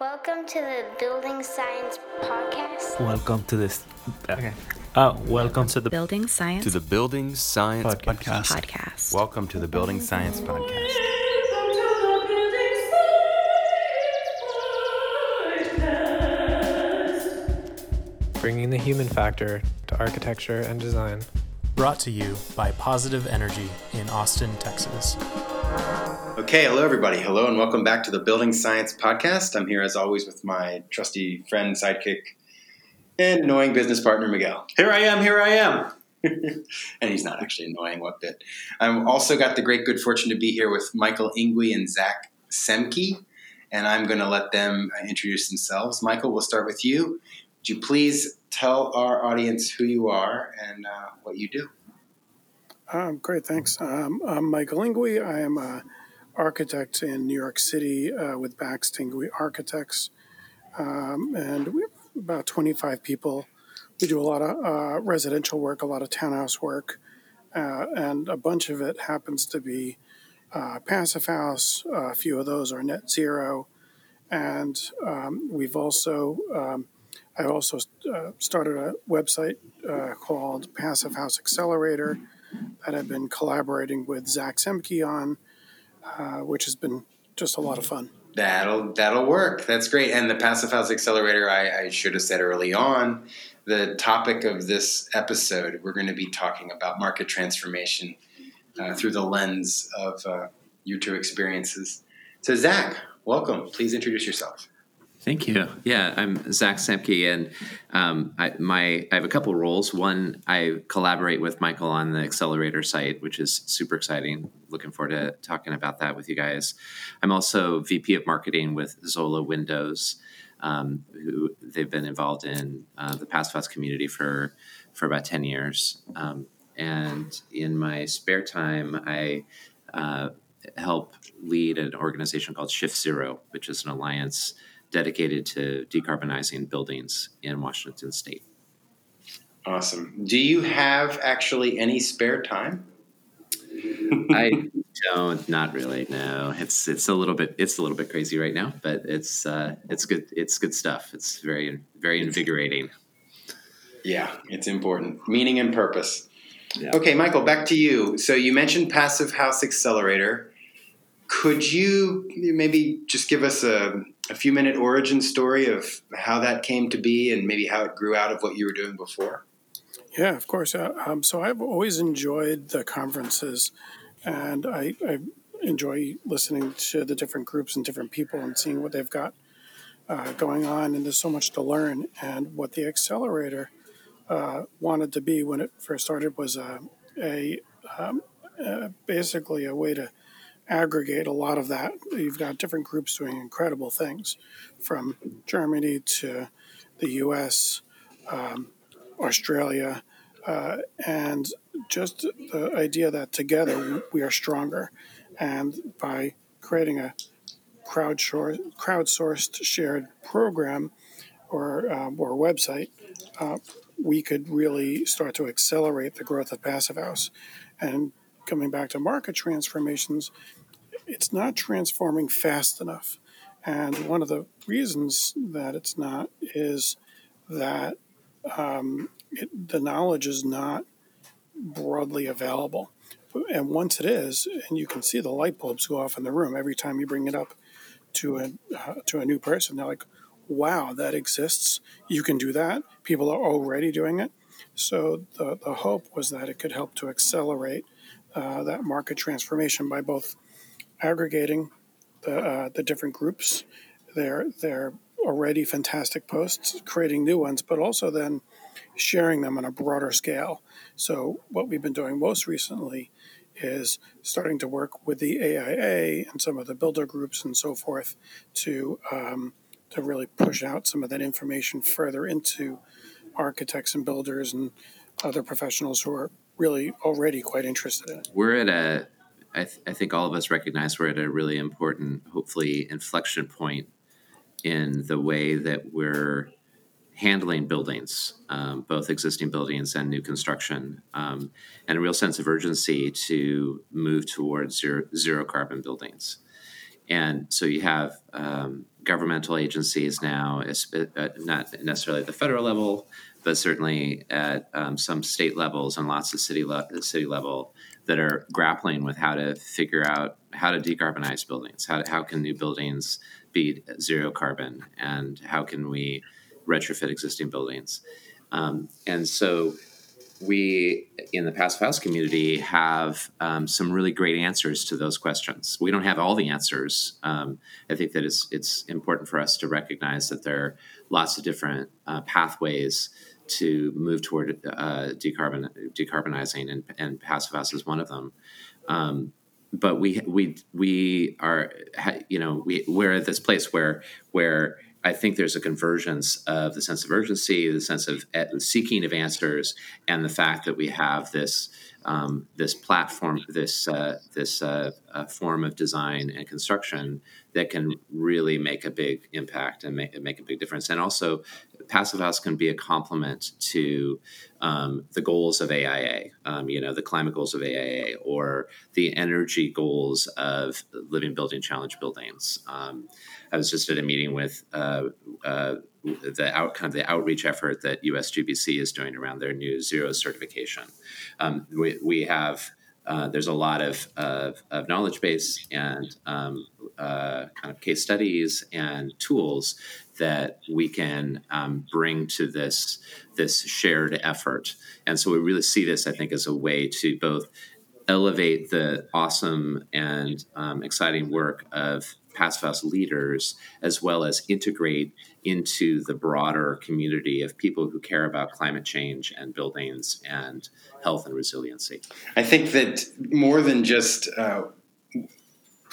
Welcome to the Building Science Podcast. Welcome to this. Okay. Uh, welcome to the Building Science to the Building Science Podcast. Podcast. Welcome to the Building Science Podcast. bringing the human factor to architecture and design. Brought to you by Positive Energy in Austin, Texas. Okay, hello everybody. Hello and welcome back to the Building Science Podcast. I'm here as always with my trusty friend, sidekick, and annoying business partner, Miguel. Here I am, here I am. and he's not actually annoying, what bit. I've also got the great good fortune to be here with Michael Ingui and Zack Semke, and I'm going to let them uh, introduce themselves. Michael, we'll start with you. Would you please tell our audience who you are and uh, what you do? Um, great, thanks. Um, I'm Michael Ingui. I am an architect in New York City uh, with Baxt Ingui Architects. Um, and we have about 25 people. We do a lot of uh, residential work, a lot of townhouse work, uh, and a bunch of it happens to be uh, passive house. a few of those are net zero. And um, we've also, um, I also uh, started a website uh, called Passive House Accelerator that I've been collaborating with Zack Semke on, uh, which has been just a lot of fun. That'll that'll work. That's great. And the Passive House Accelerator, I, I should have said early on, the topic of this episode, we're going to be talking about market transformation uh, through the lens of uh, your two experiences. So, Zack, welcome. Please introduce yourself. Thank you. Yeah, I'm Zack Semke, and um, I, my I have a couple roles. One, I collaborate with Michael on the Accelerator site, which is super exciting. Looking forward to talking about that with you guys. I'm also VP of Marketing with Zola Windows, um, who they've been involved in uh, the House community for for about ten years. Um, and in my spare time, I uh, help lead an organization called Shift Zero, which is an alliance dedicated to decarbonizing buildings in Washington state. Awesome. Do you have actually any spare time? I don't, not really. No, it's it's a little bit it's a little bit crazy right now, but it's uh, it's good it's good stuff. It's very very invigorating. Yeah, it's important. Meaning and purpose. Yeah. Okay, Michael, back to you. So you mentioned Passive House Accelerator. Could you maybe just give us a, a few minute origin story of how that came to be and maybe how it grew out of what you were doing before? Yeah, of course. Uh, um, so I've always enjoyed the conferences, and I, I, enjoy listening to the different groups and different people and seeing what they've got uh, going on. And there's so much to learn. And what the accelerator uh, wanted to be when it first started was a, a um, basically a way to aggregate a lot of that. You've got different groups doing incredible things, from Germany to the U.S., um, Australia, uh, and just the idea that together we are stronger, and by creating a crowdsourced shared program or um, or website, uh, we could really start to accelerate the growth of Passive House. And coming back to market transformations, it's not transforming fast enough. And one of the reasons that it's not is that um, it, the knowledge is not broadly available. And once it is, and you can see the light bulbs go off in the room every time you bring it up to a uh, to a new person, they're like, "Wow, that exists! You can do that." People are already doing it. So the the hope was that it could help to accelerate uh, that market transformation by both aggregating the uh, the different groups, their their already fantastic posts, creating new ones, but also then sharing them on a broader scale. So what we've been doing most recently is starting to work with the AIA and some of the builder groups and so forth to um, to really push out some of that information further into architects and builders and other professionals who are really already quite interested in it. We're at a I, th- I, think all of us recognize we're at a really important, hopefully, inflection point in the way that we're handling buildings, um, both existing buildings and new construction, um, and a real sense of urgency to move towards zero, zero carbon buildings. And so you have um, governmental agencies now, uh, not necessarily at the federal level, but certainly at um, some state levels and lots of city le- city level that are grappling with how to figure out how to decarbonize buildings. How, how can new buildings be zero carbon, and how can we retrofit existing buildings? Um, and so we in the passive house community have um, some really great answers to those questions. We don't have all the answers. Um, I think that it's it's important for us to recognize that there are lots of different uh, pathways to move toward uh, decarbon, decarbonizing, and, and passive house is one of them. Um, but we we we are you know we we're at this place where where I think there's a convergence of the sense of urgency, the sense of seeking of answers, and the fact that we have this um, this platform, this uh, this uh, uh, form of design and construction that can really make a big impact and make, make a big difference. And also, passive house can be a complement to um, the goals of AIA, um, you know, the climate goals of AIA, or the energy goals of living building challenge buildings. Um, I was just at a meeting with uh, uh, the out kind of the outreach effort that USGBC is doing around their new zero certification. Um, we, we have uh, there's a lot of, of, of knowledge base and um, uh, kind of case studies and tools that we can um, bring to this this shared effort. And so we really see this, I think, as a way to both elevate the awesome and um, exciting work of Passive House leaders, as well as integrate into the broader community of people who care about climate change and buildings and health and resiliency. I think that more than just uh,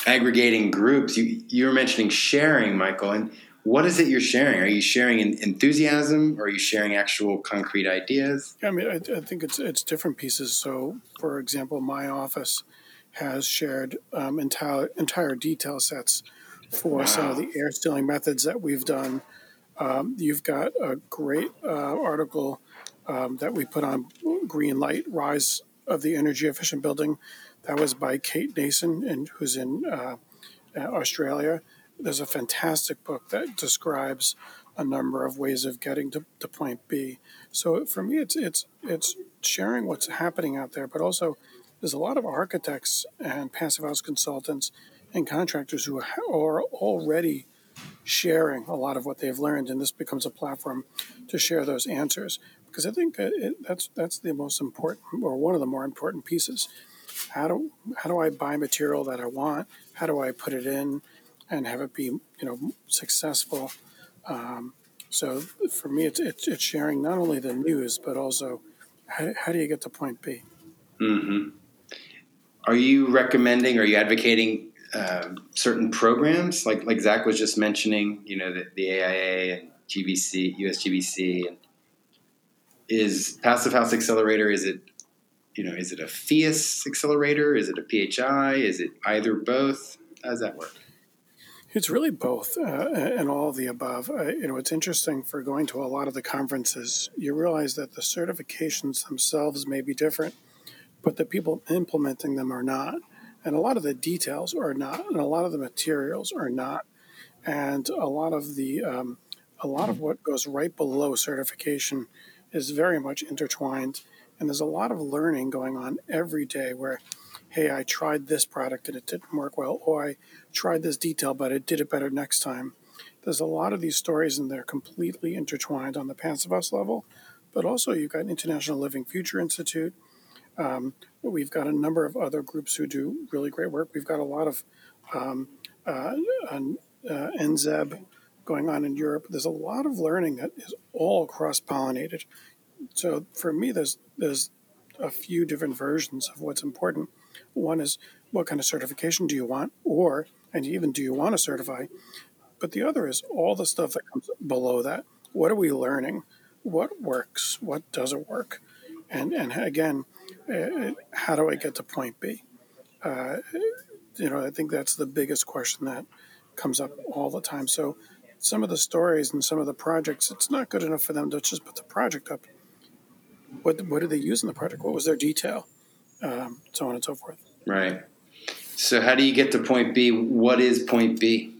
aggregating groups, you, you were mentioning sharing, Michael, and what is it you're sharing? Are you sharing enthusiasm? Or are you sharing actual concrete ideas? Yeah, I mean, I, I, think it's it's different pieces. So, for example, my office has shared um, entire entire detail sets for wow. some of the air sealing methods that we've done. Um, you've got a great uh, article um, that we put on Green Light Rise of the Energy Efficient Building. That was by Kate Nason, and who's in uh, Australia there's a fantastic book that describes a number of ways of getting to, to point B. So for me, it's it's it's sharing what's happening out there, but also there's a lot of architects and passive house consultants and contractors who are already sharing a lot of what they've learned, and this becomes a platform to share those answers. Because I think it, that's that's the most important, or one of the more important pieces. How do how do I buy material that I want? How do I put it in? and have it be you know successful. Um, so for me, it's, it's, it's sharing not only the news but also how, how do you get to point B. Mm-hmm. Are you recommending? Are you advocating uh, certain programs like like Zack was just mentioning? You know the, the AIA and GBC, USGBC, and is Passive House Accelerator? Is it you know is it a PHIUS accelerator? Is it a PHI? Is it either both? How does that work? It's really both, uh, and all the above. Uh, you know, it's interesting for going to a lot of the conferences. You realize that the certifications themselves may be different, but the people implementing them are not, and a lot of the details are not, and a lot of the materials are not, and a lot of the um, a lot of what goes right below certification is very much intertwined, and there's a lot of learning going on every day where hey, I tried this product and it didn't work well, or I tried this detail, but it did it better next time. There's a lot of these stories, and they're completely intertwined on the Passive House level. But also, you've got International Living Future Institute. Um, we've got a number of other groups who do really great work. We've got a lot of um, uh, uh, NZEB going on in Europe. There's a lot of learning that is all cross pollinated. So for me, there's there's a few different versions of what's important. One is what kind of certification do you want, or and even do you want to certify? But the other is all the stuff that comes below that. What are we learning? What works? What doesn't work? And and again, how do I get to point B? Uh, you know, I think that's the biggest question that comes up all the time. So some of the stories and some of the projects, it's not good enough for them to just put the project up. What what did they use in the project? What was their detail? um, so on and so forth. Right. So how do you get to point B? What is point B?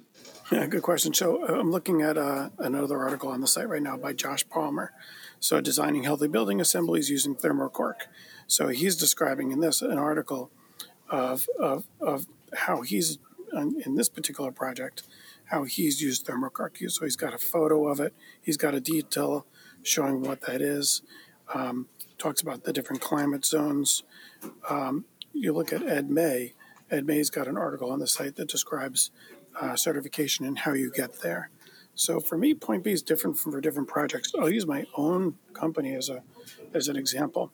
Yeah, good question. So uh, I'm looking at uh, another article on the site right now by Josh Palmer. So designing healthy building assemblies using thermocork. So he's describing in this an article of of, of how he's in this particular project, how he's used thermocork. So he's got a photo of it. He's got a detail showing what that is. Um, talks about the different climate zones. Um, you look at Ed May. Ed May's got an article on the site that describes uh, certification and how you get there. So for me, Point B is different from for different projects. I'll use my own company as a as an example.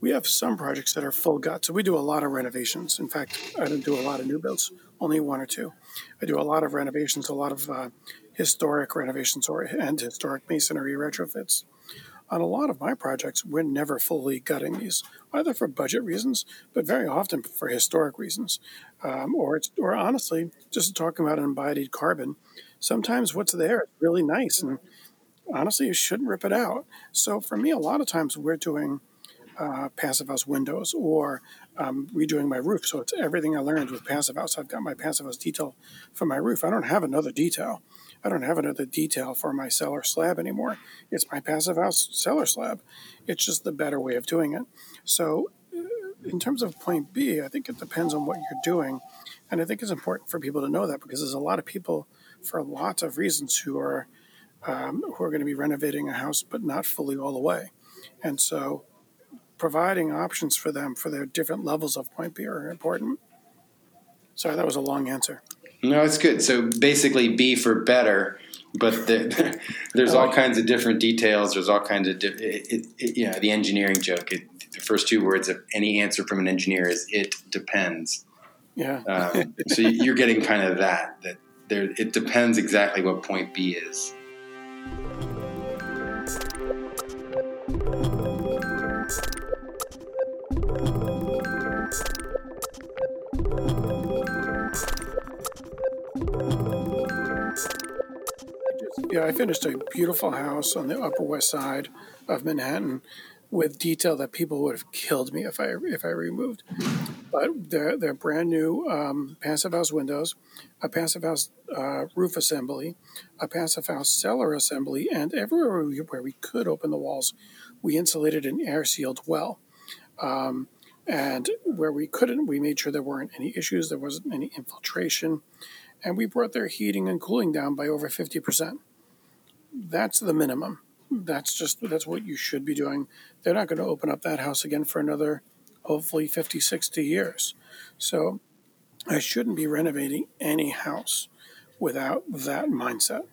We have some projects that are full gut, so we do a lot of renovations. In fact, I don't do a lot of new builds, only one or two. I do a lot of renovations, a lot of uh, historic renovations or and historic masonry retrofits on a lot of my projects, we're never fully gutting these, either for budget reasons, but very often for historic reasons, um, or or honestly just talking about embodied carbon. Sometimes what's there is really nice, and honestly, you shouldn't rip it out. So for me, a lot of times we're doing uh, passive house windows or um, redoing my roof. So it's everything I learned with passive house. I've got my passive house detail for my roof. I don't have another detail. I don't have another detail for my cellar slab anymore. It's my passive house cellar slab. It's just the better way of doing it. So, uh, in terms of point B, I think it depends on what you're doing. And I think it's important for people to know that because there's a lot of people, for lots of reasons, who are um, who are going to be renovating a house, but not fully all the way. And so, providing options for them for their different levels of point B are important. Sorry, that was a long answer. No, it's good. So basically, B for better, but the, there's all kinds of different details. There's all kinds of, di- it, it, it, you know, the engineering joke. It, the first two words of any answer from an engineer is "it depends." Yeah. um, so you're getting kind of that that there. It depends exactly what point B is. Yeah, I finished a beautiful house on the Upper West Side of Manhattan with detail that people would have killed me if I if I removed. But they're they're brand new um, passive house windows, a passive house uh, roof assembly, a passive house cellar assembly, and everywhere we, where we could open the walls, we insulated and air sealed well. Um, and where we couldn't, we made sure there weren't any issues, there wasn't any infiltration, and we brought their heating and cooling down by over fifty percent that's the minimum. That's just that's what you should be doing. They're not going to open up that house again for another hopefully 50, 60 years. So I shouldn't be renovating any house without that mindset.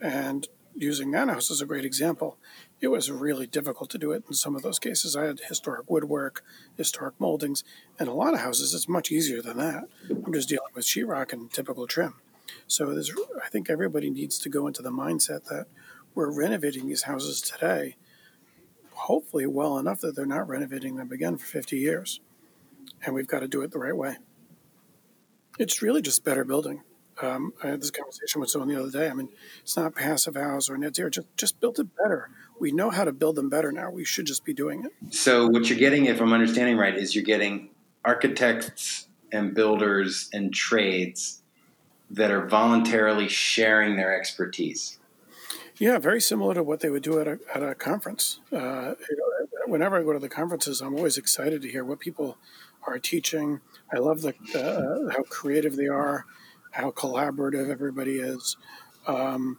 And using that house as a great example, it was really difficult to do it in some of those cases. I had historic woodwork, historic moldings, and a lot of houses it's much easier than that. I'm just dealing with sheetrock and typical trim. So I think everybody needs to go into the mindset that we're renovating these houses today, hopefully well enough that they're not renovating them again for 50 years. And we've got to do it the right way. It's really just better building. Um, I had this conversation with someone the other day. I mean, it's not passive house or net zero. Just just build it better. We know how to build them better now. We should just be doing it. So what you're getting, if I'm understanding right, is you're getting architects and builders and trades that are voluntarily sharing their expertise. Yeah, very similar to what they would do at a, at a conference. Uh, you know, whenever I go to the conferences, I'm always excited to hear what people are teaching. I love the uh, how creative they are, how collaborative everybody is, um,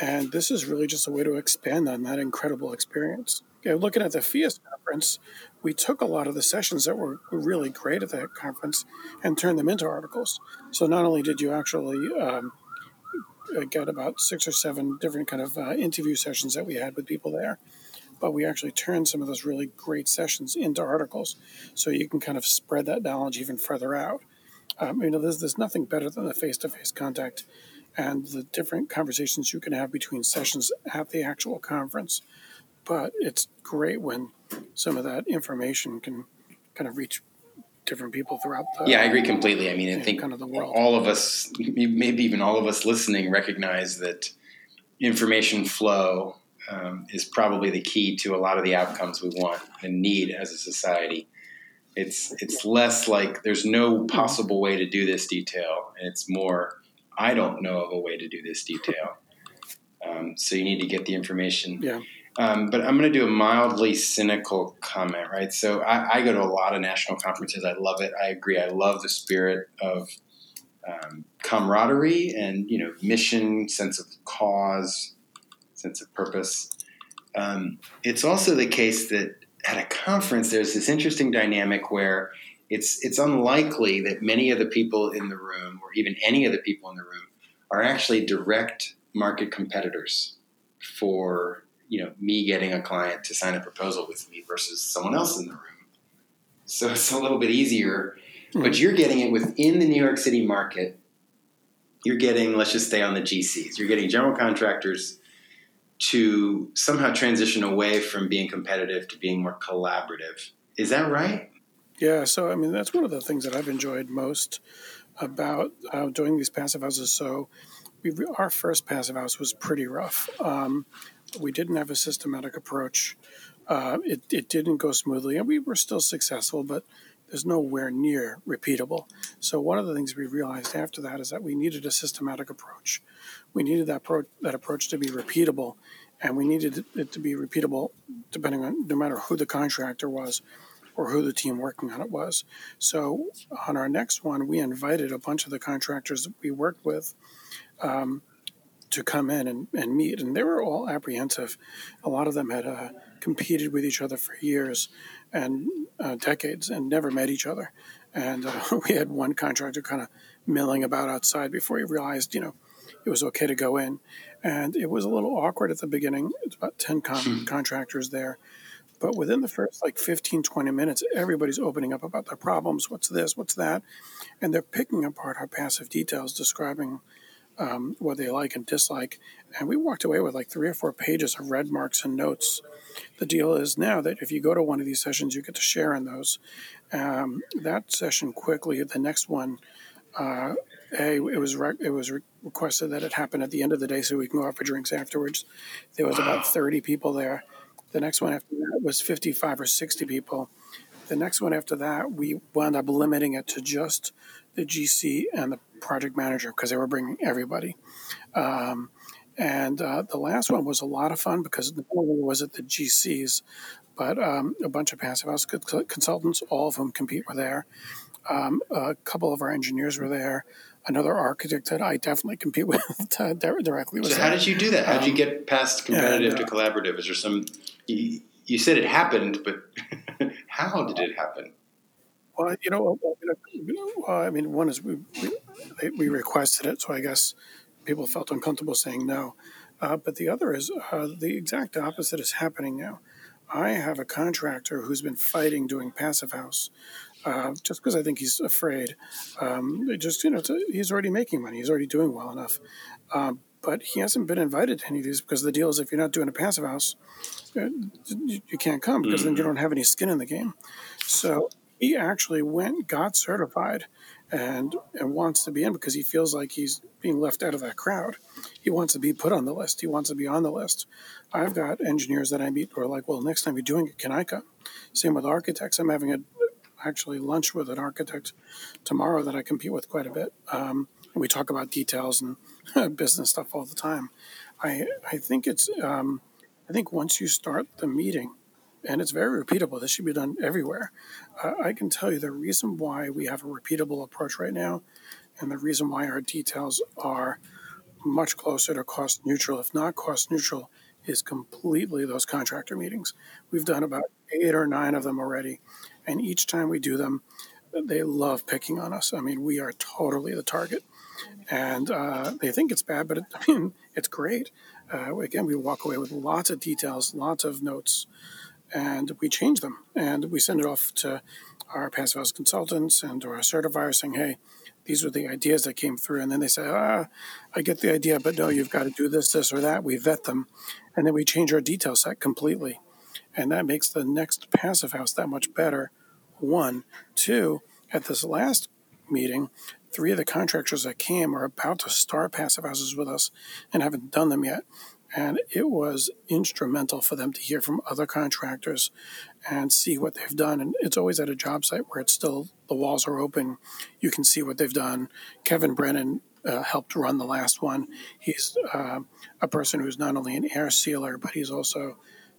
and this is really just a way to expand on that incredible experience. Looking at the PHIUS conference, we took a lot of the sessions that were really great at that conference and turned them into articles. So not only did you actually um, get about six or seven different kind of uh, interview sessions that we had with people there, but we actually turned some of those really great sessions into articles, so you can kind of spread that knowledge even further out. Um, you know, there's there's nothing better than the face-to-face contact and the different conversations you can have between sessions at the actual conference. But it's great when some of that information can kind of reach different people throughout the yeah i agree completely i mean i think kind of the world. all of us maybe even all of us listening recognize that information flow um, is probably the key to a lot of the outcomes we want and need as a society it's it's less like there's no possible way to do this detail and it's more I don't know of a way to do this detail. Um, so you need to get the information. Yeah. Um, but I'm going to do a mildly cynical comment, right? So I, I, go to a lot of national conferences. I love it. I agree. I love the spirit of um, camaraderie and you know mission, sense of cause, sense of purpose. Um, it's also the case that at a conference there's this interesting dynamic where it's it's unlikely that many of the people in the room, or even any of the people in the room, are actually direct market competitors for you know me getting a client to sign a proposal with me versus someone else in the room. So it's a little bit easier, mm-hmm. but you're getting it within the New York City market. You're getting, let's just stay on the GCs. You're getting general contractors to somehow transition away from being competitive to being more collaborative. Is that right? Yeah, so I mean that's one of the things that I've enjoyed most about uh, doing these passive houses. So we, our first passive house was pretty rough. Um, we didn't have a systematic approach. Uh, it, it didn't go smoothly, and we were still successful, but there's nowhere near repeatable. So one of the things we realized after that is that we needed a systematic approach. We needed that, pro- that approach to be repeatable, and we needed it to be repeatable depending on no matter who the contractor was or who the team working on it was. So on our next one, we invited a bunch of the contractors that we worked with um, to come in and, and meet, and they were all apprehensive. A lot of them had uh, competed with each other for years and uh, decades and never met each other. And uh, we had one contractor kind of milling about outside before he realized, you know, it was okay to go in. And it was a little awkward at the beginning. It's about 10 con- hmm. contractors there. But within the first like 15, 20 minutes, everybody's opening up about their problems. What's this? What's that? And they're picking apart our passive details, describing um, what they like and dislike. And we walked away with like three or four pages of red marks and notes. The deal is now that if you go to one of these sessions, you get to share in those. Um, that session quickly, the next one, uh, a it was re- it was re- requested that it happen at the end of the day so we can go out for drinks afterwards. There was wow. about thirty people there. The next one after that was fifty five or sixty people. The next one after that, we wound up limiting it to just the GC and the project manager because they were bringing everybody. Um, and uh, the last one was a lot of fun because not only was at the GCs, but um, a bunch of passive house consultants, all of whom compete were there. Um, a couple of our engineers were there. Another architect that I definitely compete with uh, directly. Was so, how did you do that? How did you um, get past competitive and, uh, to collaborative? Is there some? You, you said it happened, but how did it happen? Well, you know, you I mean, one is we, we, we requested it, so I guess people felt uncomfortable saying no. Uh, but the other is uh, the exact opposite is happening now. I have a contractor who's been fighting doing passive house uh, just because I think he's afraid. Um, just you know, to, he's already making money. He's already doing well enough, um, but he hasn't been invited to any of these because the deal is if you're not doing a passive house, uh, you can't come because mm-hmm. then you mm. don't have any skin in the game. So he actually went, got certified, and and wants to be in because he feels like he's being left out of that crowd. He wants to be put on the list. He wants to be on the list. I've got engineers that I meet who are like, "Well, next time you're doing it, can I come?" Same with architects. I'm having a actually lunch with an architect tomorrow that I compete with quite a bit. Um, we talk about details and business stuff all the time. I I think it's um, I think once you start the meeting and it's very repeatable. This should be done everywhere. Uh, I can tell you the reason why we have a repeatable approach right now, and the reason why our details are much closer to cost neutral, if not cost neutral, is completely those contractor meetings. We've done about eight or nine of them already, and each time we do them, they love picking on us. I mean, we are totally the target, and uh, they think it's bad, but it, I mean, it's great. Uh, again, we walk away with lots of details, lots of notes and we change them and we send it off to our passive house consultants and to our certifiers saying, hey, these are the ideas that came through. And then they say, ah, I get the idea, but no, you've got to do this, this, or that. We vet them. And then we change our detail set completely. And that makes the next passive house that much better. One. Two, at this last meeting, three of the contractors that came are about to start passive houses with us and haven't done them yet. And it was instrumental for them to hear from other contractors and see what they've done. And it's always at a job site where it's still the walls are open. You can see what they've done. Kevin Brennan uh, helped run the last one. He's uh, a person who's not only an air sealer, but he's also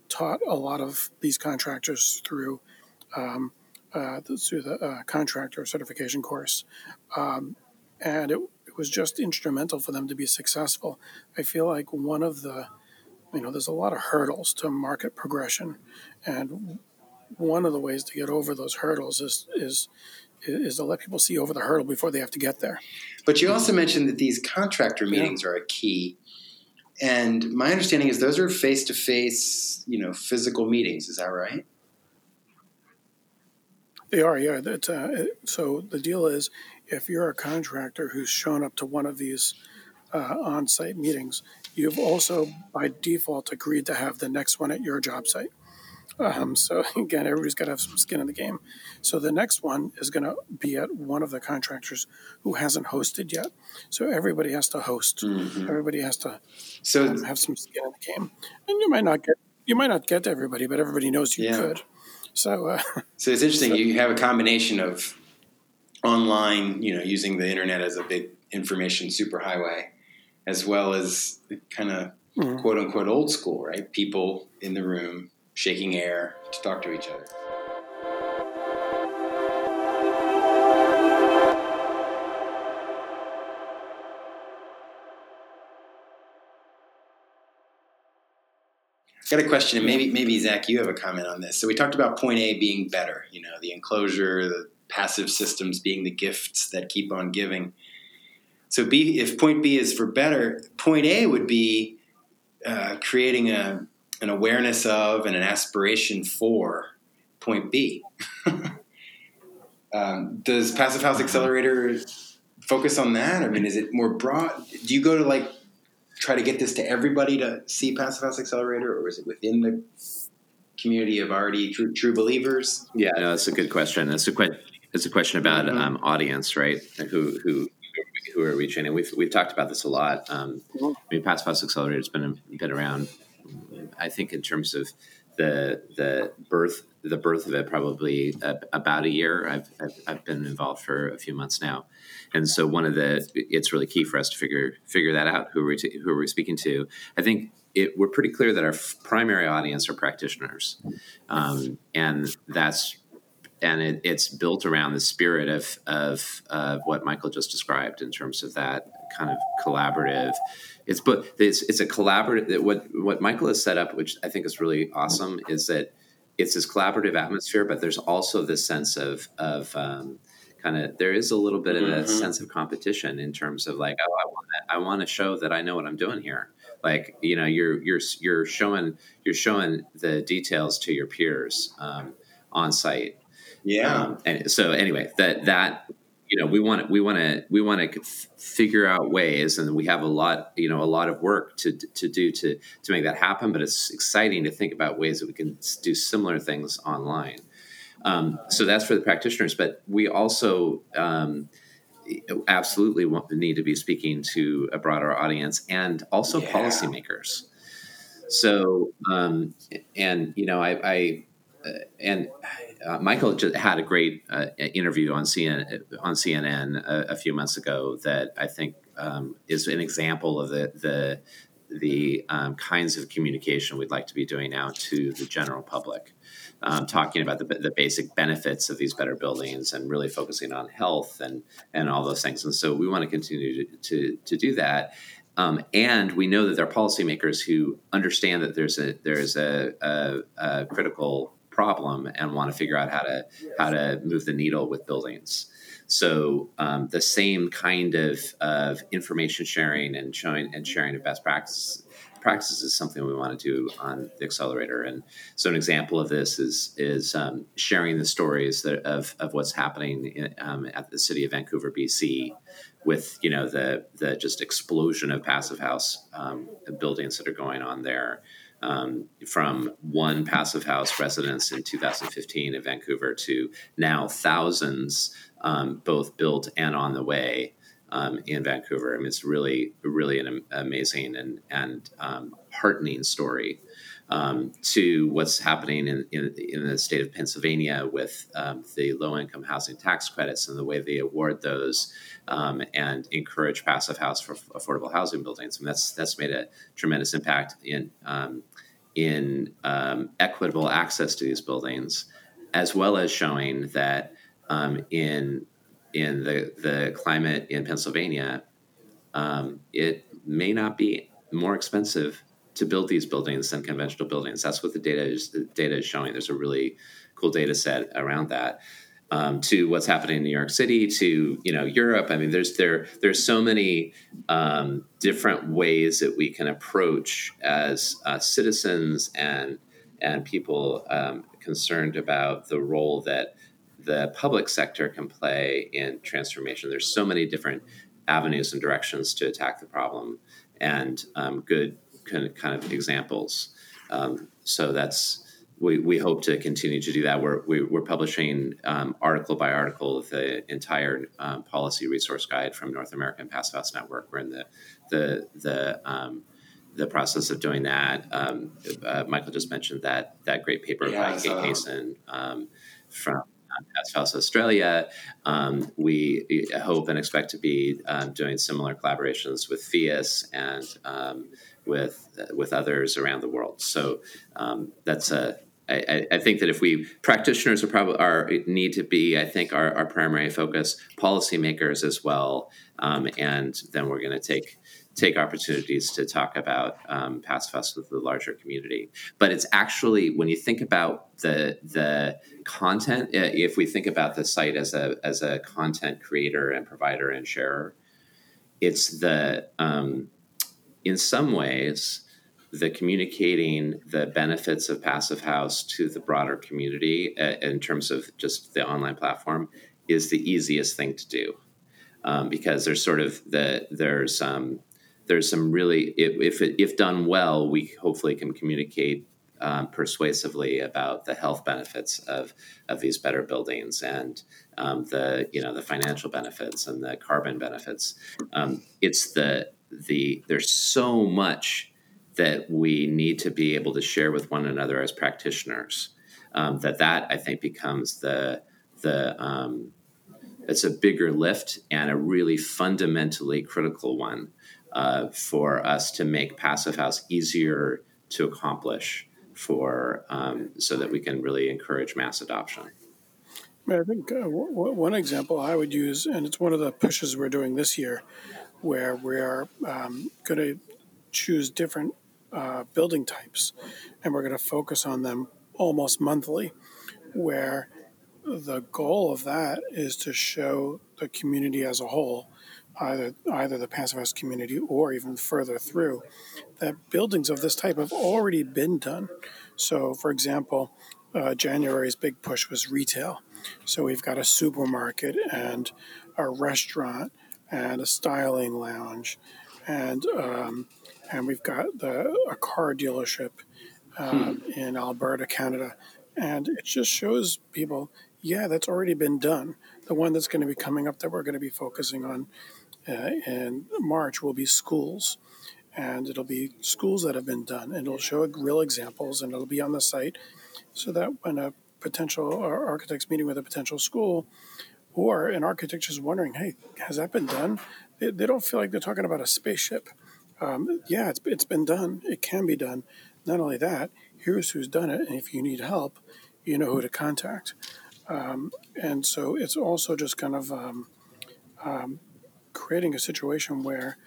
taught a lot of these contractors through um, uh, through the uh, contractor certification course, um, and it, it was just instrumental for them to be successful. I feel like one of the you know, there's a lot of hurdles to market progression, and one of the ways to get over those hurdles is is is to let people see over the hurdle before they have to get there. But you also mentioned that these contractor meetings yeah. are a key. And my understanding is those are face to face, you know, physical meetings. Is that right? They are, yeah. That, uh, so the deal is, if you're a contractor who's shown up to one of these uh, on-site meetings, you've also by default agreed to have the next one at your job site. Um, so again, everybody's got to have some skin in the game. So the next one is going to be at one of the contractors who hasn't hosted yet. So everybody has to host. Mm-hmm. Everybody has to so um, have some skin in the game. And you might not get you might not get to everybody, but everybody knows you yeah. could. So uh, so it's interesting. So, you have a combination of online, you know, using the internet as a big information superhighway, as well as kind of mm-hmm. quote unquote old school, right? People in the room shaking air to talk to each other. I got a question, and maybe maybe Zack, you have a comment on this. So we talked about point A being better, you know, the enclosure, the passive systems being the gifts that keep on giving. So B, if point B is for better, point A would be uh, creating a an awareness of and an aspiration for point B. um, does Passive House Accelerator focus on that? I mean, is it more broad? Do you go to like try to get this to everybody to see Passive House Accelerator, or is it within the community of already true, true believers? Yeah, no, that's a good question. It's a que- it's a question about mm-hmm. um, audience, right? Who who who are we training? We've we've talked about this a lot. Um, mm-hmm. I mean, Passive House Accelerator has been been around I think in terms of the the birth the birth of it probably about a year. I've, I've, I've been involved for a few months now, and so one of the it's really key for us to figure figure that out. Who are we to, who are we speaking to? I think it, we're pretty clear that our primary audience are practitioners, um, and that's and it, it's built around the spirit of, of of what Michael just described in terms of that kind of collaborative it's but it's it's a collaborative. What what Michael has set up, which I think is really awesome, is that it's this collaborative atmosphere, but there's also this sense of of um, kind of there is a little bit of a mm-hmm. sense of competition in terms of like, oh, I want to, I want to show that I know what I'm doing here. Like you know, you're you're you're showing you're showing the details to your peers um, on site. Yeah. Um, and so anyway, that that you know we want to we want to we want to f- figure out ways and we have a lot you know a lot of work to to do to to make that happen but it's exciting to think about ways that we can do similar things online um, so that's for the practitioners but we also um, absolutely want, need to be speaking to a broader audience and also yeah. policymakers so um, and you know i, I uh, and uh, Michael had a great uh, interview on CNN, on CNN a, a, few months ago that I think um, is an example of the the the um, kinds of communication we'd like to be doing now to the general public, um, talking about the, the basic benefits of these better buildings and really focusing on health and and all those things. And so we want to continue to to, to do that. Um, and we know that there are policymakers who understand that there's a there's a, a, a critical problem and want to figure out how to how to move the needle with buildings. So um, the same kind of, of information sharing and showing and sharing of best practices practices is something we want to do on the accelerator. And so an example of this is is um, sharing the stories that, of of what's happening in, um, at the city of Vancouver, BC, with you know the the just explosion of passive house um, buildings that are going on there um, from one passive house residence in 2015 in Vancouver to now thousands, um, both built and on the way. um, in Vancouver. I mean, it's really, really an amazing and and um, heartening story um, to what's happening in, in, in, the state of Pennsylvania with um, the low income housing tax credits and the way they award those um, and encourage passive house for affordable housing buildings. And that's that's made a tremendous impact in um, in um, equitable access to these buildings, as well as showing that um, in in the the climate in Pennsylvania, it may not be more expensive to build these buildings than conventional buildings. That's what the data is. The data is showing. There's a really cool data set around that. Um, to what's happening in New York City, to you know Europe. I mean, there's there there's so many um, different ways that we can approach as uh, citizens and and people um, concerned about the role that the public sector can play in transformation. There's so many different avenues and directions to attack the problem, and um, good kind of, kind of examples. Um, so that's we, we hope to continue to do that. We're, we, are we are publishing um, article by article the entire um, policy resource guide from North American House Network. We're in the the the um, the process of doing that. Um, uh, Michael just mentioned that that great paper yeah, by Kate Cason um, from Passive House Australia. Um, we hope and expect to be doing similar collaborations with PHIUS and with with others around the world. So um, that's a I, I, think that if we practitioners are probably are need to be, I think our, our primary focus, policymakers as well, um, and then we're going to take take opportunities to talk about um, House with the larger community. But it's actually when you think about the the content, if we think about the site as a as a content creator and provider and sharer, it's the um, in some ways, the communicating the benefits of Passive House to the broader community uh, in terms of just the online platform is the easiest thing to do um, because there's sort of the there's um, there's some really if if, if done well, we hopefully can communicate um, persuasively about the health benefits of of these better buildings and um, the you know the financial benefits and the carbon benefits. Um, it's the the there's so much that we need to be able to share with one another as practitioners um, that that I think becomes the the um, it's a bigger lift and a really fundamentally critical one uh, for us to make passive house easier to accomplish for um, so that we can really encourage mass adoption. I think uh, w- one example I would use, and it's one of the pushes we're doing this year, where we are um, going to choose different uh, building types and we're going to focus on them almost monthly, where the goal of that is to show the community as a whole, either either the house community or even further through, that buildings of this type have already been done. So, for example, uh, January's big push was retail. So we've got a supermarket and a restaurant and a styling lounge, and um, and we've got the a car dealership uh, hmm. in Alberta, Canada, and it just shows people, yeah, that's already been done. The one that's going to be coming up that we're going to be focusing on uh, in March will be schools. And it'll be schools that have been done, and it'll show real examples, and it'll be on the site, so that when a potential architect's meeting with a potential school, or an architect is wondering, hey, has that been done? They, they don't feel like they're talking about a spaceship. Um, yeah, it's, it's been done. It can be done. Not only that, here's who's done it. And if you need help, you know who to contact. Um, and so it's also just kind of um, um creating a situation where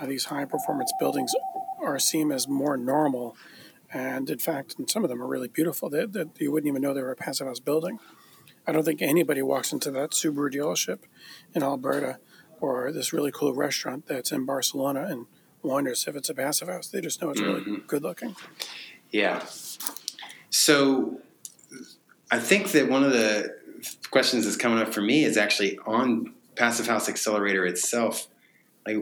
uh, these high performance buildings are seen as more normal. And in fact, and some of them are really beautiful that, that you wouldn't even know they were a passive house building. I don't think anybody walks into that Subaru dealership in Alberta or this really cool restaurant that's in Barcelona and wonders if it's a passive house. They just know it's really mm-hmm. good looking. Yeah. So I think that one of the questions that's coming up for me is actually on Passive House Accelerator itself. Like,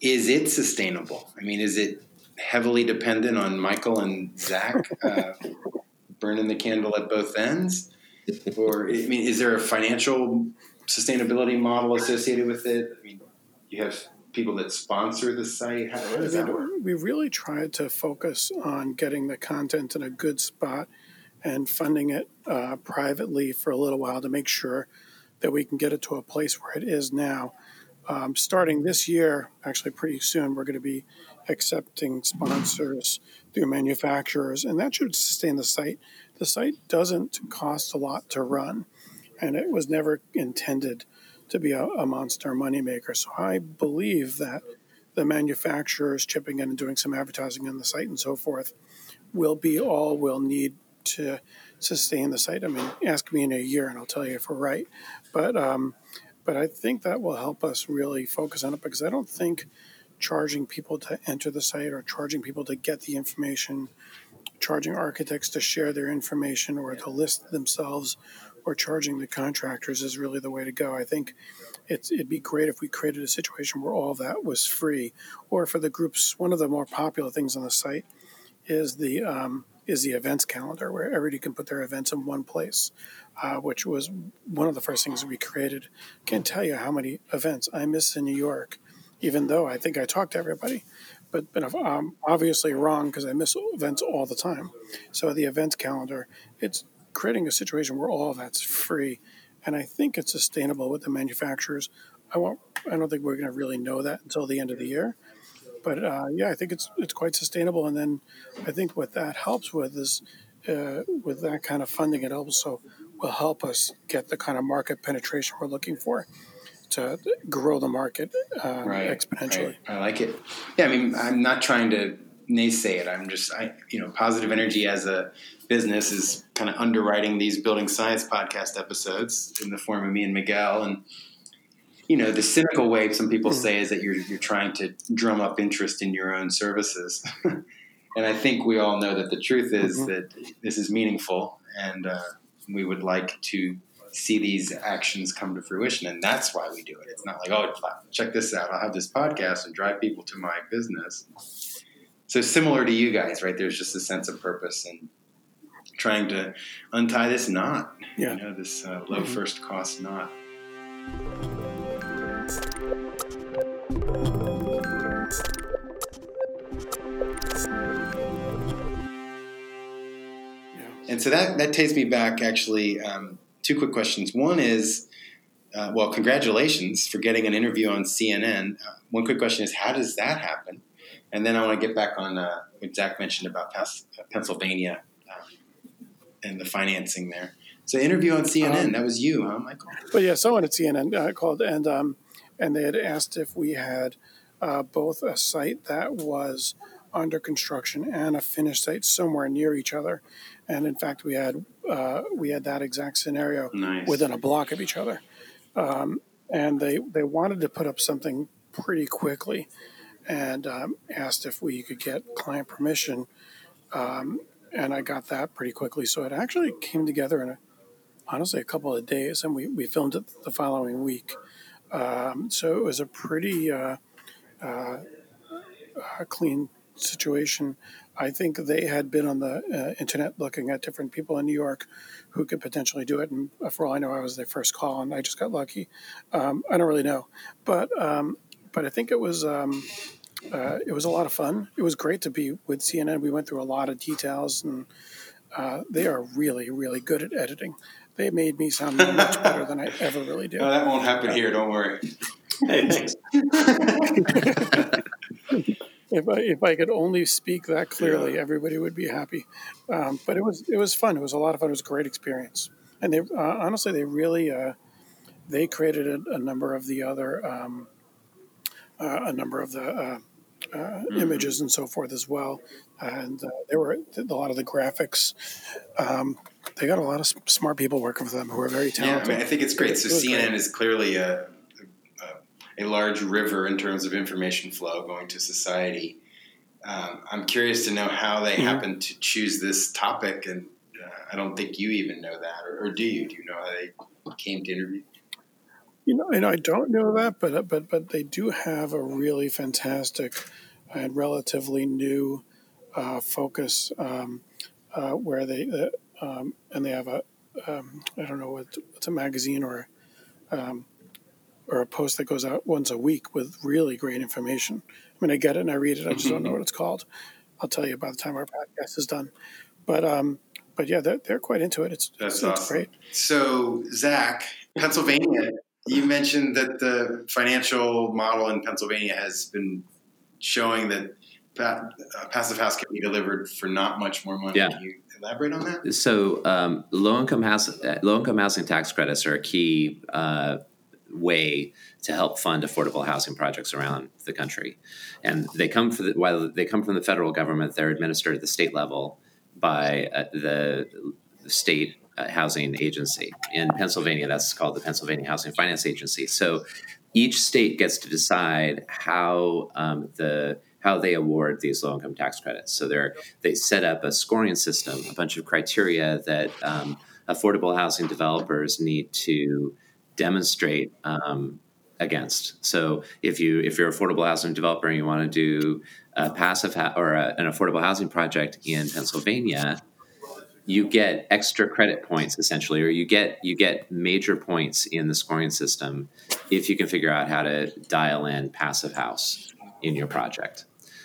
is it sustainable? I mean, is it heavily dependent on Michael and Zack uh, burning the candle at both ends? Or I mean, is there a financial sustainability model associated with it? I mean, you have people that sponsor the site? How, does that work? we really tried to focus on getting the content in a good spot and funding it uh, privately for a little while to make sure that we can get it to a place where it is now. Um, starting this year, actually pretty soon, we're going to be accepting sponsors through manufacturers, and that should sustain the site. The site doesn't cost a lot to run, and it was never intended to be a, a monster moneymaker. So I believe that the manufacturers chipping in and doing some advertising on the site and so forth will be all we'll need to sustain the site. I mean, ask me in a year and I'll tell you if we're right. But um, but I think that will help us really focus on it because I don't think charging people to enter the site or charging people to get the information, charging architects to share their information or to list themselves or charging the contractors is really the way to go. I think it's, it'd be great if we created a situation where all that was free, or for the groups. One of the more popular things on the site is the um, is the events calendar, where everybody can put their events in one place, uh, which was one of the first things we created. Can't tell you how many events I miss in New York, even though I think I talk to everybody. But, I'm obviously wrong because I miss events all the time. So the events calendar, it's creating a situation where all that's free, and I think it's sustainable with the manufacturers. I won't. I don't think we're going to really know that until the end of the year. But uh, yeah, I think it's it's quite sustainable. And then I think what that helps with is uh, with that kind of funding, it also will help us get the kind of market penetration we're looking for to grow the market uh, right, exponentially. Right. I like it. Yeah, I mean, I'm not trying to naysay it. I'm just, I, you know, positive energy as a business is kind of underwriting these building science podcast episodes in the form of me and Miguel. And, you know, the cynical way some people hmm. say is that you're, you're trying to drum up interest in your own services. and I think we all know that the truth is mm-hmm. that this is meaningful and uh, we would like to see these actions come to fruition. And that's why we do it. It's not like, oh, check this out. I'll have this podcast and drive people to my business. So similar to you guys, right? There's just a sense of purpose and trying to untie this knot. Yeah. You know, this uh, low mm-hmm. first cost knot. And so that, that takes me back actually um, two quick questions. One is, uh, well, congratulations for getting an interview on CNN. Uh, one quick question is, how does that happen? And then I want to get back on uh, what Zack mentioned about Pennsylvania and the financing there. So interview on CNN. Um, that was you, huh, Michael? But yeah, someone at CNN uh, called and um, and they had asked if we had uh, both a site that was under construction and a finished site somewhere near each other. And in fact, we had uh, we had that exact scenario nice. within a block of each other. Um, and they they wanted to put up something pretty quickly, and um, asked if we could get client permission. Um, and I got that pretty quickly. So it actually came together in a, honestly a couple of days, and we, we filmed it the following week. Um, so it was a pretty uh, uh, uh, clean situation. I think they had been on the uh, internet looking at different people in New York who could potentially do it, and for all I know, I was their first call, and I just got lucky. Um, I don't really know, but um, but I think it was um, uh, it was a lot of fun. It was great to be with CNN. We went through a lot of details, and uh, they are really, really good at editing. They made me sound much better than I ever really do. No, that won't happen here. Don't worry. if I if I could only speak that clearly, yeah. everybody would be happy. Um, but it was it was fun. It was a lot of fun. It was a great experience. And they uh, honestly they really uh, they created a, a, number of the other um, uh, a number of the uh, uh, mm-hmm. images and so forth as well. And uh, there were a lot of the graphics. Um, they got a lot of smart people working for them who are very talented. Yeah, I mean, I think it's great. So CNN great. is clearly a, a, large river in terms of information flow going to society. Um, I'm curious to know how they mm-hmm. happened to choose this topic, and uh, I don't think you even know that, or, or do you? Do you know how they came to interview? You know, and I don't know that, but but but they do have a really fantastic and relatively new uh, focus um, uh, where they uh, um, and they have a um, I don't know what it's a magazine or um, or a post that goes out once a week with really great information. I mean, I get it and I read it. I just don't know what it's called. I'll tell you by the time our podcast is done. But um, but yeah, they're, they're quite into it. It's That's it's, awesome. great. So, Zack, Pennsylvania, you mentioned that the financial model in Pennsylvania has been showing that pa- uh, passive house can be delivered for not much more money. Yeah. Can you elaborate on that? So um, low income house low income housing tax credits are a key uh, way to help fund affordable housing projects around the country, and they come for the, while they come from the federal government, they're administered at the state level by uh, the state uh, housing agency. In Pennsylvania, that's called the Pennsylvania Housing Finance Agency. So each state gets to decide how um, the how they award these low income tax credits. So they're they set up a scoring system, a bunch of criteria that um, affordable housing developers need to demonstrate um, against. So if you if you're an affordable housing developer and you want to do a passive ha- or a, an affordable housing project in Pennsylvania, you get extra credit points essentially, or you get you get major points in the scoring system if you can figure out how to dial in passive house in your project.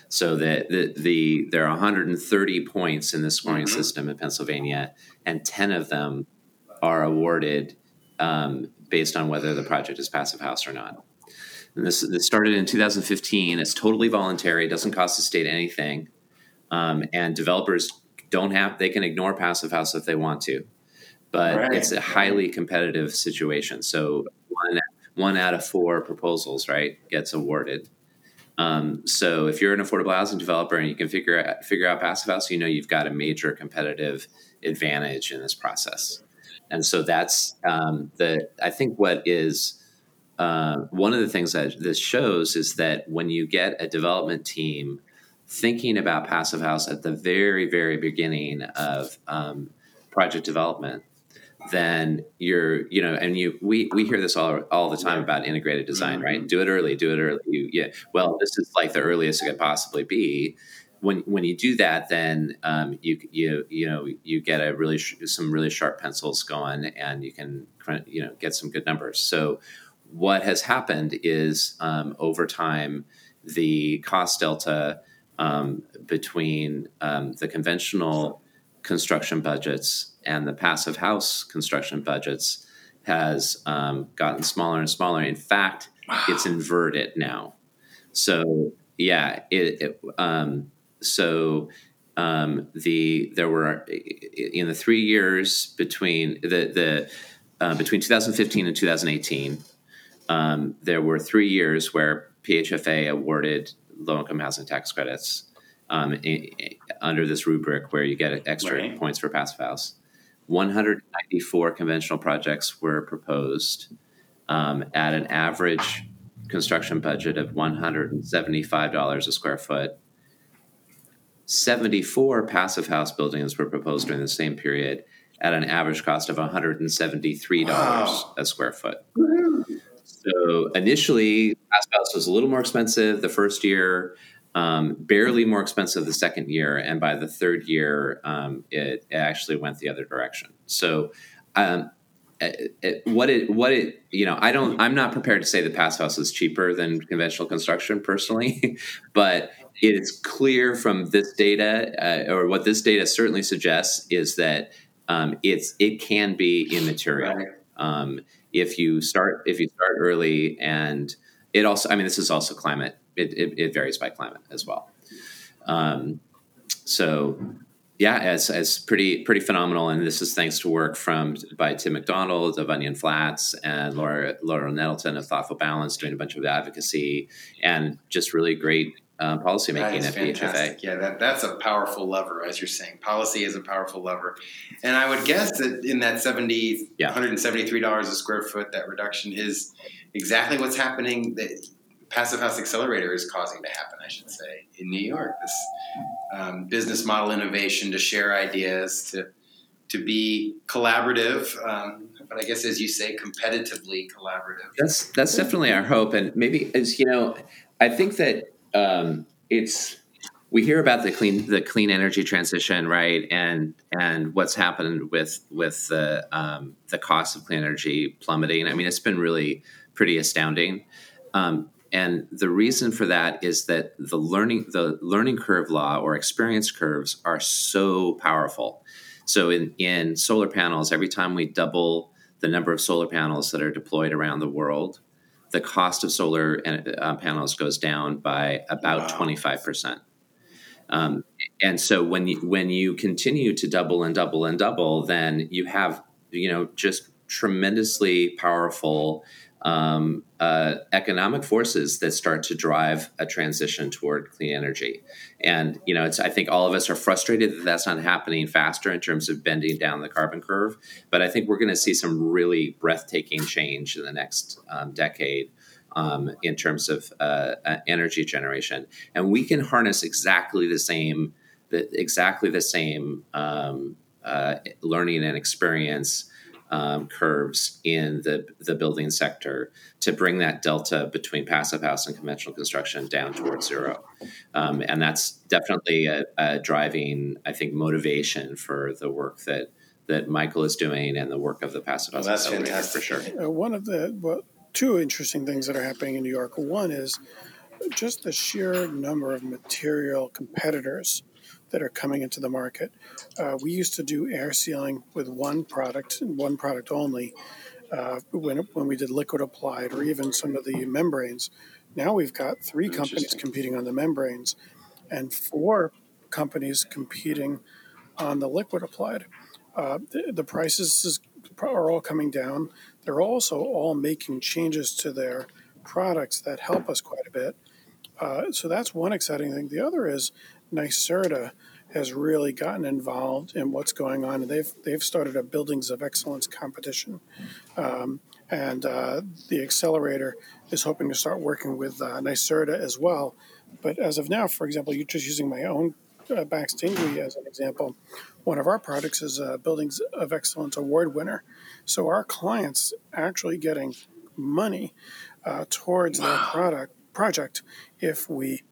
So that the, the there are 130 points in the scoring Mhm. system in Pennsylvania, and 10 of them are awarded um, based on whether the project is passive house or not. And this, this started in 2015. It's totally voluntary. It doesn't cost the state anything. Um, and developers don't have, they can ignore passive house if they want to. But Right. it's a highly competitive situation. So one, one out of four proposals, right, gets awarded. Um, so if you're an affordable housing developer and you can figure out, figure out passive house, you know you've got a major competitive advantage in this process. And so that's um, the I think what is uh, one of the things that this shows is that when you get a development team thinking about passive house at the very very beginning of um, project development, then you're you know and you we we hear this all all the time about integrated design, right? Do it early, do it early. You, yeah, well, this is like the earliest it could possibly be when when you do that, then um, you you you know you get a really sh- some really sharp pencils going, and you can you know get some good numbers. So what has happened is um, over time the cost delta um, between um, the conventional construction budgets and the passive house construction budgets has um, gotten smaller and smaller. In fact, it's inverted now. So yeah, it, it um, so um, the there were in the three years between the the uh, between 2015 and 2018, um, there were three years where PHFA awarded low income housing tax credits um, i- i- under this rubric where you get extra Right. points for passive house. 194 conventional projects were proposed um, at an average construction budget of $175 a square foot. 74 passive house buildings were proposed during the same period at an average cost of $173 Wow. a square foot. So initially, passive house was a little more expensive the first year, um, barely more expensive the second year, and by the third year, um, it, it actually went the other direction. So, um, it, it- what it what it you know I don't I'm not prepared to say the passive house is cheaper than conventional construction personally, but it's clear from this data uh, or what this data certainly suggests is that um, it's it can be immaterial. Right. um, if you start if you start early and it also i mean this is also climate. It, it, it varies by climate as well. Um, so yeah it's, it's pretty pretty phenomenal. And this is thanks to work from by tim mcdonald of onion flats and laura laura nettleton of thoughtful balance doing a bunch of advocacy and just really great um, policy That making is at phfa fantastic. Yeah, that, that's a powerful lever, as you're saying. Policy is a powerful lever. And I would guess that in that 70 Yeah. $173 a square foot, that reduction is exactly what's happening that Passive House Accelerator is causing to happen, I should say, in New York. This um, business model innovation to share ideas, to to be collaborative, um, but I guess as you say, competitively collaborative. That's that's definitely our hope, and maybe as you know, I think that um, it's we hear about the clean the clean energy transition, right? And and what's happened with with the um, the cost of clean energy plummeting. I mean, it's been really pretty astounding. Um, and the reason for that is that the learning the learning curve law or experience curves are so powerful. So in, in solar panels, every time we double the number of solar panels that are deployed around the world, the cost of solar uh, panels goes down by about twenty five percent. Um, and so when you, when you continue to double and double and double, then you have you know just tremendously powerful um, uh, economic forces that start to drive a transition toward clean energy. And you know, it's I think all of us are frustrated that that's not happening faster in terms of bending down the carbon curve. But I think we're going to see some really breathtaking change in the next um, decade. Um, in terms of uh, uh energy generation, and we can harness exactly the same, the, exactly the same um, uh, learning and experience um, curves in the, the building sector to bring that delta between passive house and conventional construction down towards zero. Um, and that's definitely a, a, driving, I think, motivation for the work that that Michael is doing and the work of the passive house. Well, that's fantastic for sure. Uh, one of the well, two interesting things that are happening in New York. One is just the sheer number of material competitors that are coming into the market. Uh, we used to do air sealing with one product and one product only uh, when, when we did liquid applied or even some of the membranes. Now we've got three companies competing on the membranes and four companies competing on the liquid applied. Uh, the, the prices are all coming down. They're also all making changes to their products that help us quite a bit. Uh, so that's one exciting thing. The other is NYSERDA has really gotten involved in what's going on. They've they've started a Buildings of Excellence competition, um, and uh, the accelerator is hoping to start working with uh, NYSERDA as well. But as of now, for example, you're just using my own uh, as an example. One of our products is a Buildings of Excellence award winner, so our clients actually getting money uh, towards wow. their product project if we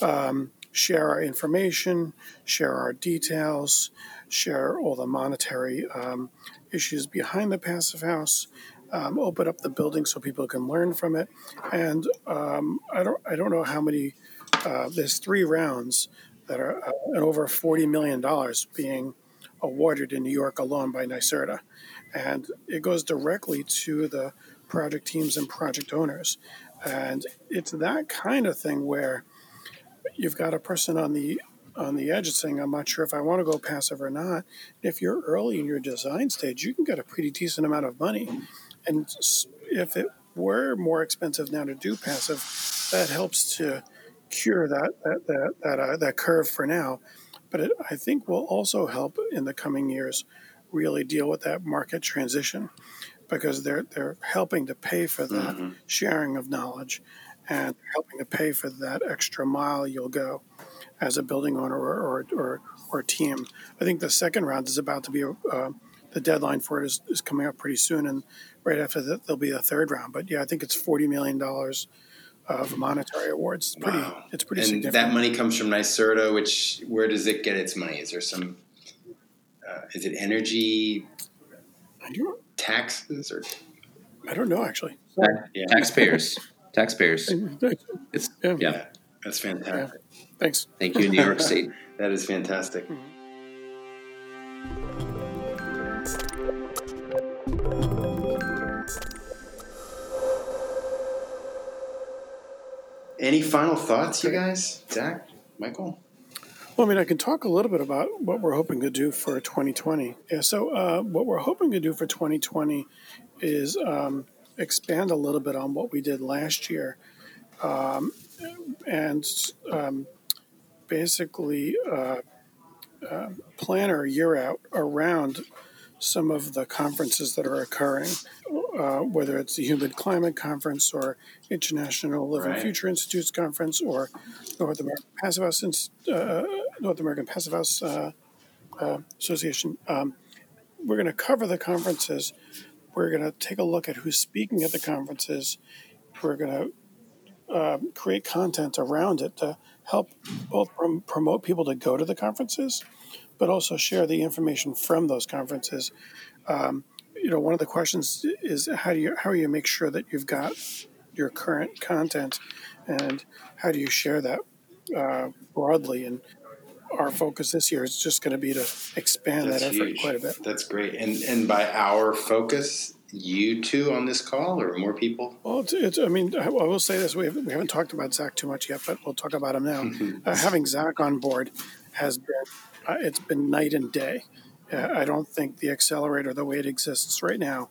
um, share our information, share our details, share all the monetary um, issues behind the passive house, um, open up the building so people can learn from it. And um, I don't I don't know how many. Uh, there's three rounds that are uh, over forty million dollars being awarded in New York alone by NYSERDA, and it goes directly to the project teams and project owners. And it's that kind of thing where you've got a person on the on the edge saying, I'm not sure if I want to go passive or not. If you're early in your design stage, you can get a pretty decent amount of money. And if it were more expensive now to do passive, that helps to cure that that that that, uh, that curve for now. But it, I think will also help in the coming years really deal with that market transition because they're they're helping to pay for that mm-hmm. sharing of knowledge and helping to pay for that extra mile you'll go as a building owner or or, or, or team. I think the second round is about to be uh, the deadline for it is, is coming up pretty soon, and right after that there'll be a third round. But yeah, I think it's forty million dollars of monetary awards. It's pretty. Wow. It's pretty and significant. that money comes from NYSERDA. Which where does it get its money? Is there some? Uh, is it energy? I don't taxes or? I don't know actually. Yeah. Taxpayers. Taxpayers. It's, yeah. yeah. That's fantastic. Yeah. Thanks. Thank you, New York State. that is fantastic. Any final thoughts, you guys? Zack, Michael? Well, I mean, I can talk a little bit about what we're hoping to do for 2020. Yeah, so uh, what we're hoping to do for 2020 is um, expand a little bit on what we did last year um, and um, basically uh, uh, plan our year out around some of the conferences that are occurring, uh, whether it's the Human Climate Conference or International Living right. Future Institutes Conference or North American Passive House, uh, North American Passive House uh, uh, Association. Um, we're going to cover the conferences we're going to take a look at who's speaking at the conferences. We're going to uh, create content around it to help both prom- promote people to go to the conferences, but also share the information from those conferences. Um, you know, one of the questions is how do you how do you make sure that you've got your current content, and how do you share that uh, broadly? And our focus this year is just going to be to expand That's that effort huge. quite a bit. That's great. And and by our focus, you two on this call or more people? Well, it's, it's I mean, I will say this: we haven't, we haven't talked about Zack too much yet, but we'll talk about him now. uh, having Zack on board has been uh, it's been night and day. Uh, I don't think the accelerator, the way it exists right now,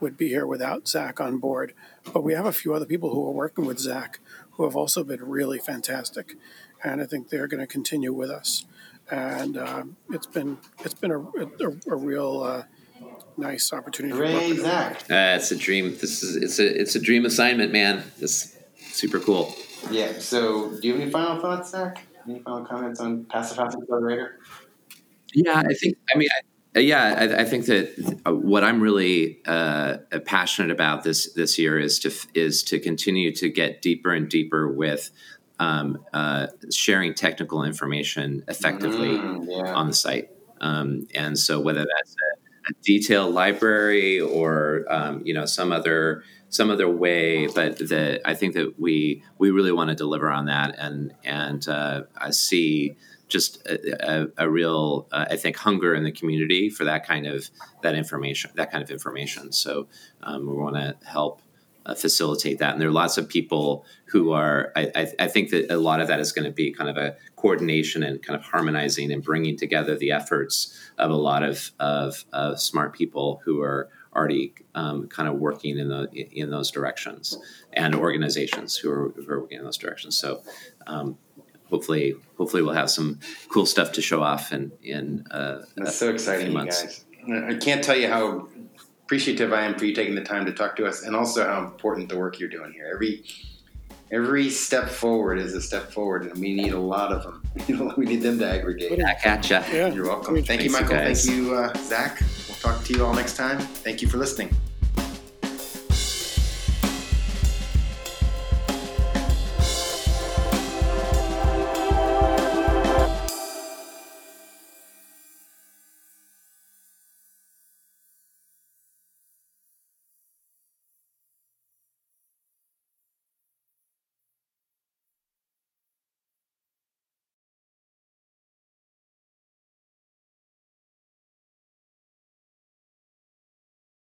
would be here without Zack on board. But we have a few other people who are working with Zack who have also been really fantastic, and I think they're going to continue with us. And um, it's been it's been a, a, a real uh, nice opportunity. to work Hooray, them. Zack. Uh, it's a dream. This is it's a it's a dream assignment, man. It's super cool. Yeah. So, do you have any final thoughts, Zack? Any final comments on Passive House Accelerator? Yeah, I think. I mean, I, yeah, I, I think that uh, what I'm really uh, passionate about this this year is to is to continue to get deeper and deeper with um, uh, sharing technical information effectively Mm, yeah. on the site. Um, and so, whether that's a, a detailed library or um, you know some other some other way, but the, I think that we we really want to deliver on that, and and uh, I see just a, a, a real uh, I think hunger in the community for that kind of that information that kind of information. So um, we want to help uh, facilitate that. And there are lots of people who are, I, I, I think that a lot of that is going to be kind of a coordination and kind of harmonizing and bringing together the efforts of a lot of, of, of smart people who are already um, kind of working in the in those directions and organizations who are, who are working in those directions. So um, hopefully, hopefully we'll have some cool stuff to show off in in uh, That's so exciting, few you months. guys. I can't tell you how appreciative I am for you taking the time to talk to us, and also how important the work you're doing here. Every every step forward is a step forward, and we need a lot of them. we need them to aggregate. back at ya. Yeah. You're welcome. Thank you, Thanks, you Michael. guys. Thank you, uh, Zack. We'll talk to you all next time. Thank you for listening.